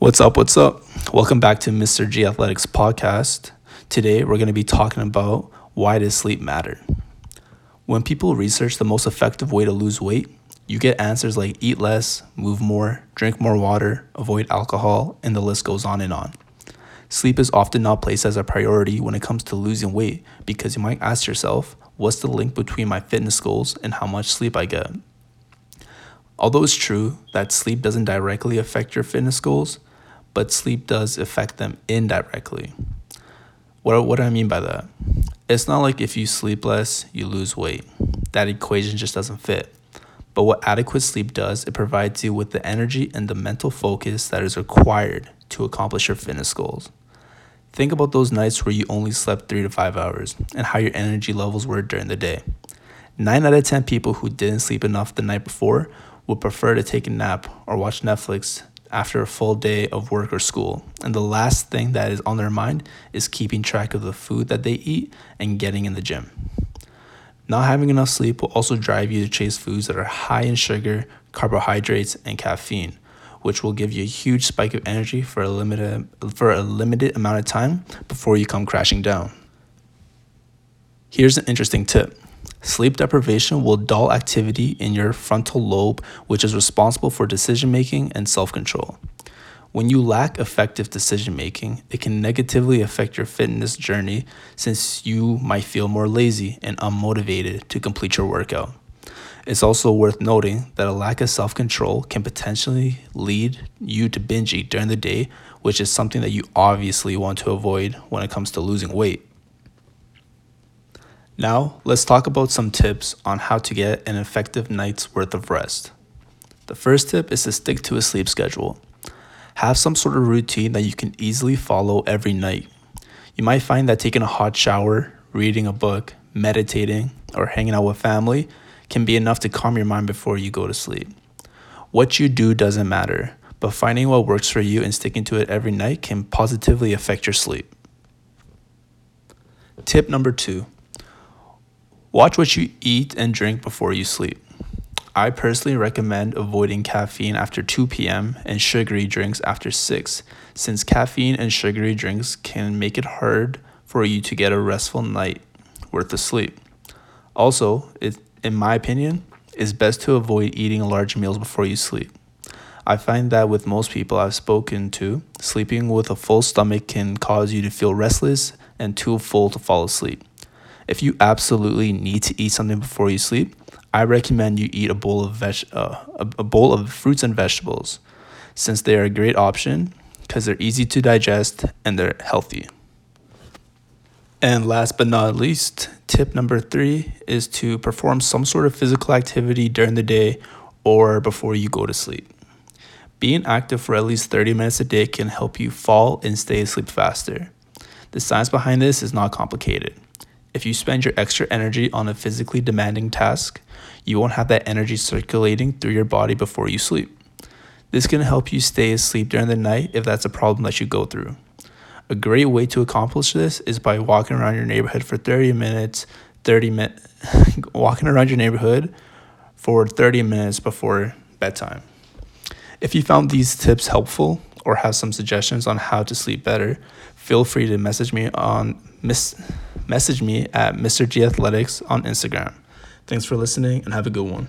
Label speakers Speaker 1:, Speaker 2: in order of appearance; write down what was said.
Speaker 1: What's up? What's up? Welcome back to Mr. G Athletics podcast. Today we're going to be talking about why does sleep matter. When people research the most effective way to lose weight, you get answers like eat less, move more, drink more water, avoid alcohol, and the list goes on and on. Sleep is often not placed as a priority when it comes to losing weight because you might ask yourself, what's the link between my fitness goals and how much sleep I get? Although it's true that sleep doesn't directly affect your fitness goals, but sleep does affect them indirectly. What, what do I mean by that? It's not like if you sleep less, you lose weight. That equation just doesn't fit. But what adequate sleep does, it provides you with the energy and the mental focus that is required to accomplish your fitness goals. Think about those nights where you only slept three to five hours and how your energy levels were during the day. Nine out of 10 people who didn't sleep enough the night before would prefer to take a nap or watch Netflix after a full day of work or school. And the last thing that is on their mind is keeping track of the food that they eat and getting in the gym. Not having enough sleep will also drive you to chase foods that are high in sugar, carbohydrates, and caffeine, which will give you a huge spike of energy for a limited for a limited amount of time before you come crashing down. Here's an interesting tip. Sleep deprivation will dull activity in your frontal lobe, which is responsible for decision making and self control. When you lack effective decision making, it can negatively affect your fitness journey since you might feel more lazy and unmotivated to complete your workout. It's also worth noting that a lack of self control can potentially lead you to binge eat during the day, which is something that you obviously want to avoid when it comes to losing weight. Now, let's talk about some tips on how to get an effective night's worth of rest. The first tip is to stick to a sleep schedule. Have some sort of routine that you can easily follow every night. You might find that taking a hot shower, reading a book, meditating, or hanging out with family can be enough to calm your mind before you go to sleep. What you do doesn't matter, but finding what works for you and sticking to it every night can positively affect your sleep. Tip number two Watch what you eat and drink before you sleep. I personally recommend avoiding caffeine after 2 p.m. and sugary drinks after 6, since caffeine and sugary drinks can make it hard for you to get a restful night worth of sleep. Also, it, in my opinion, it's best to avoid eating large meals before you sleep. I find that with most people I've spoken to, sleeping with a full stomach can cause you to feel restless and too full to fall asleep. If you absolutely need to eat something before you sleep, I recommend you eat a bowl of veg- uh, a, bowl of fruits and vegetables, since they are a great option because they're easy to digest and they're healthy. And last but not least, tip number three is to perform some sort of physical activity during the day or before you go to sleep. Being active for at least 30 minutes a day can help you fall and stay asleep faster. The science behind this is not complicated. If you spend your extra energy on a physically demanding task, you won't have that energy circulating through your body before you sleep. This can help you stay asleep during the night if that's a problem that you go through. A great way to accomplish this is by walking around your neighborhood for 30 minutes, 30 minutes, walking around your neighborhood for 30 minutes before bedtime. If you found these tips helpful or have some suggestions on how to sleep better, feel free to message me on miss message me at Mr. G Athletics on Instagram. Thanks for listening and have a good one.